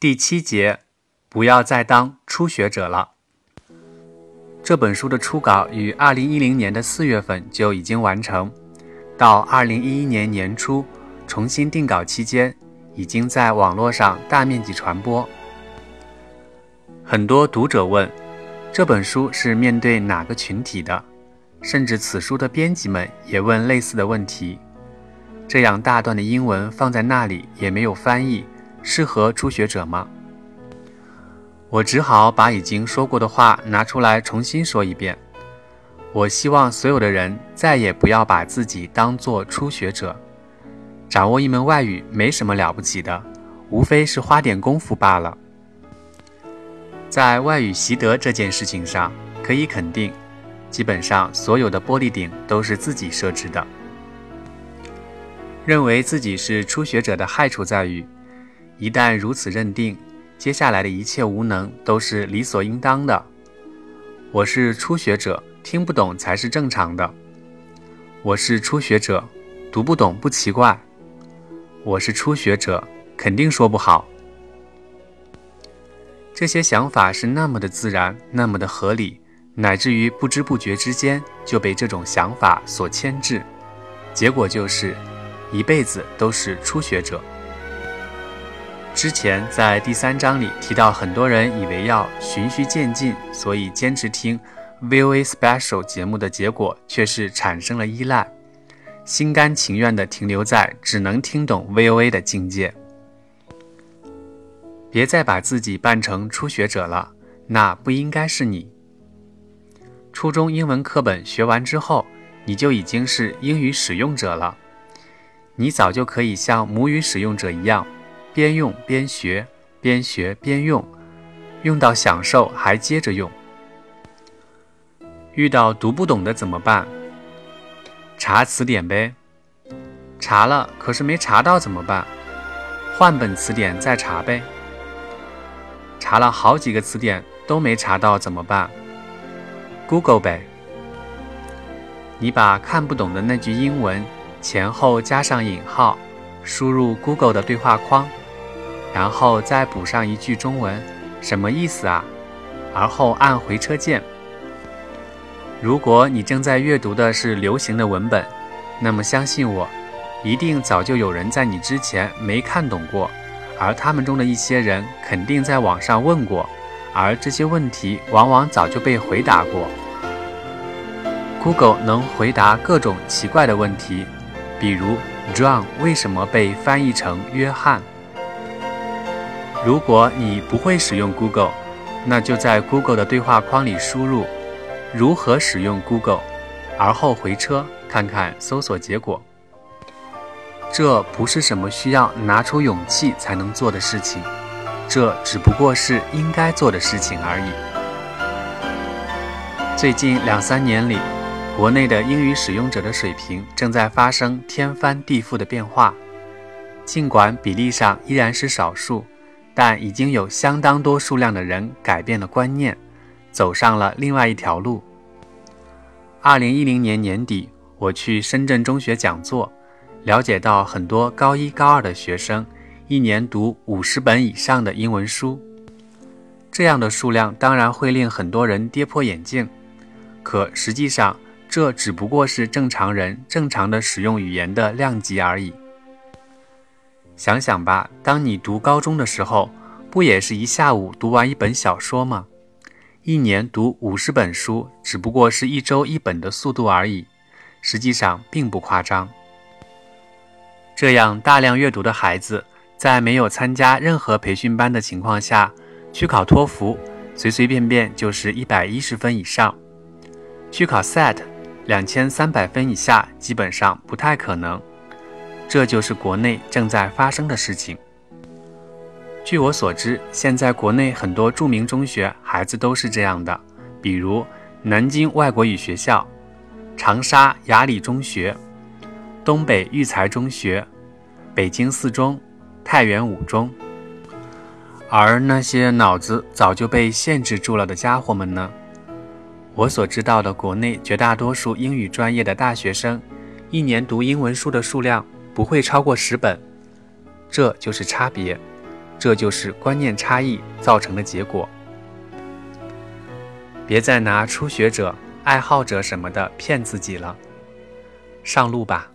第七节，不要再当初学者了。这本书的初稿于二零一零年的四月份就已经完成，到二零一一年年初重新定稿期间，已经在网络上大面积传播。很多读者问，这本书是面对哪个群体的？甚至此书的编辑们也问类似的问题。这样大段的英文放在那里也没有翻译。适合初学者吗？我只好把已经说过的话拿出来重新说一遍。我希望所有的人再也不要把自己当做初学者。掌握一门外语没什么了不起的，无非是花点功夫罢了。在外语习得这件事情上，可以肯定，基本上所有的玻璃顶都是自己设置的。认为自己是初学者的害处在于。一旦如此认定，接下来的一切无能都是理所应当的。我是初学者，听不懂才是正常的。我是初学者，读不懂不奇怪。我是初学者，肯定说不好。这些想法是那么的自然，那么的合理，乃至于不知不觉之间就被这种想法所牵制，结果就是一辈子都是初学者。之前在第三章里提到，很多人以为要循序渐进，所以坚持听 VOA Special 节目的结果，却是产生了依赖，心甘情愿地停留在只能听懂 VOA 的境界。别再把自己扮成初学者了，那不应该是你。初中英文课本学完之后，你就已经是英语使用者了，你早就可以像母语使用者一样。边用边学，边学边用，用到享受还接着用。遇到读不懂的怎么办？查词典呗。查了，可是没查到怎么办？换本词典再查呗。查了好几个词典都没查到怎么办？Google 呗。你把看不懂的那句英文前后加上引号，输入 Google 的对话框。然后再补上一句中文，什么意思啊？而后按回车键。如果你正在阅读的是流行的文本，那么相信我，一定早就有人在你之前没看懂过，而他们中的一些人肯定在网上问过，而这些问题往往早就被回答过。Google 能回答各种奇怪的问题，比如 John 为什么被翻译成约翰？如果你不会使用 Google，那就在 Google 的对话框里输入“如何使用 Google”，而后回车看看搜索结果。这不是什么需要拿出勇气才能做的事情，这只不过是应该做的事情而已。最近两三年里，国内的英语使用者的水平正在发生天翻地覆的变化，尽管比例上依然是少数。但已经有相当多数量的人改变了观念，走上了另外一条路。二零一零年年底，我去深圳中学讲座，了解到很多高一高二的学生一年读五十本以上的英文书，这样的数量当然会令很多人跌破眼镜。可实际上，这只不过是正常人正常的使用语言的量级而已。想想吧，当你读高中的时候，不也是一下午读完一本小说吗？一年读五十本书，只不过是一周一本的速度而已，实际上并不夸张。这样大量阅读的孩子，在没有参加任何培训班的情况下，去考托福，随随便便就是一百一十分以上；去考 SAT，两千三百分以下基本上不太可能。这就是国内正在发生的事情。据我所知，现在国内很多著名中学孩子都是这样的，比如南京外国语学校、长沙雅礼中学、东北育才中学、北京四中、太原五中。而那些脑子早就被限制住了的家伙们呢？我所知道的国内绝大多数英语专业的大学生，一年读英文书的数量。不会超过十本，这就是差别。这就是观念差异造成的结果。别再拿初学者、爱好者什么的骗自己了，上路吧。